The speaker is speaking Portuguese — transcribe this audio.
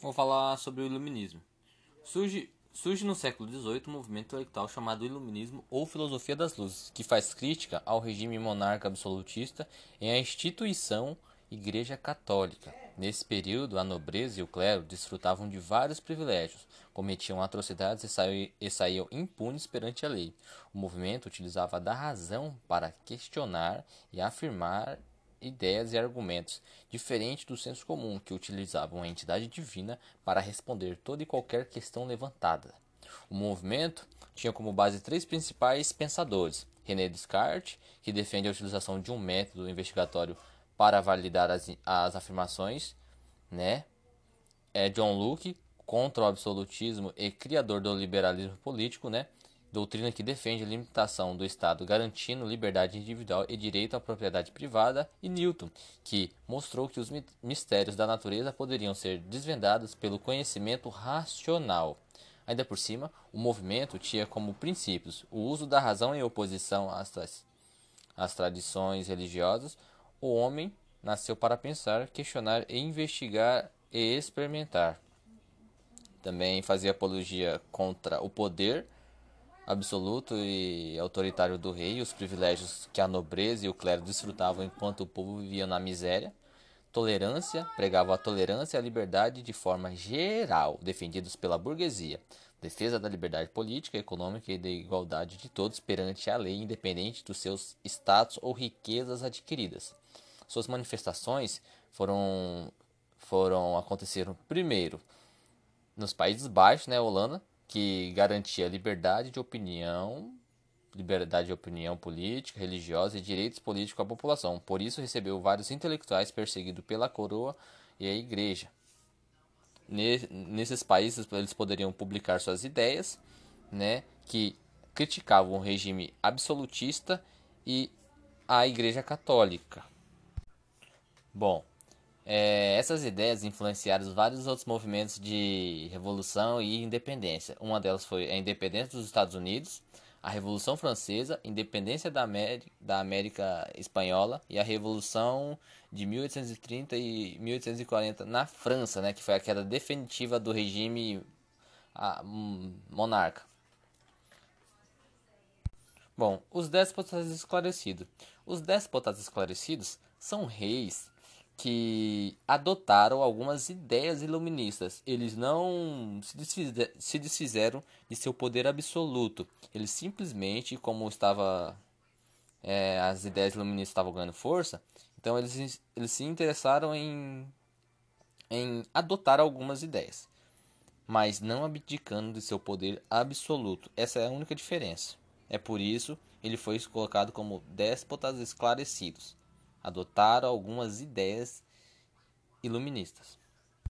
Vou falar sobre o iluminismo. Surge, surge no século XVIII um movimento intelectual chamado Iluminismo ou Filosofia das Luzes, que faz crítica ao regime monarca absolutista e à instituição Igreja Católica. Nesse período, a nobreza e o clero desfrutavam de vários privilégios, cometiam atrocidades e, saíam, e saíam impunes perante a lei. O movimento utilizava da razão para questionar e afirmar ideias e argumentos, diferente do senso comum, que utilizava uma entidade divina para responder toda e qualquer questão levantada. O movimento tinha como base três principais pensadores: René Descartes, que defende a utilização de um método investigatório para validar as, as afirmações, né? É John Locke, contra o absolutismo e criador do liberalismo político, né? Doutrina que defende a limitação do Estado garantindo liberdade individual e direito à propriedade privada, e Newton, que mostrou que os mistérios da natureza poderiam ser desvendados pelo conhecimento racional. Ainda por cima, o movimento tinha como princípios o uso da razão em oposição às, tra às tradições religiosas. O homem nasceu para pensar, questionar investigar e experimentar. Também fazia apologia contra o poder absoluto e autoritário do rei, os privilégios que a nobreza e o clero desfrutavam enquanto o povo vivia na miséria. Tolerância, pregava a tolerância e a liberdade de forma geral, defendidos pela burguesia. Defesa da liberdade política, econômica e da igualdade de todos perante a lei, independente dos seus status ou riquezas adquiridas. Suas manifestações foram foram aconteceram primeiro nos Países Baixos, né, Holanda, que garantia liberdade de opinião, liberdade de opinião política, religiosa e direitos políticos à população. Por isso recebeu vários intelectuais perseguidos pela coroa e a igreja. Nesses países eles poderiam publicar suas ideias, né, que criticavam o regime absolutista e a Igreja Católica. Bom, é, essas ideias influenciaram vários outros movimentos de revolução e independência. Uma delas foi a independência dos Estados Unidos, a Revolução Francesa, a independência da América, da América Espanhola e a Revolução de 1830 e 1840 na França, né, que foi a queda definitiva do regime a, um, monarca. Bom, os déspotas esclarecidos. Os déspotas esclarecidos são reis que adotaram algumas ideias iluministas. Eles não se desfizeram de seu poder absoluto. Eles simplesmente, como estava é, as ideias iluministas estavam ganhando força, então eles, eles se interessaram em, em adotar algumas ideias, mas não abdicando de seu poder absoluto. Essa é a única diferença. É por isso ele foi colocado como déspotas esclarecidos adotaram algumas ideias iluministas.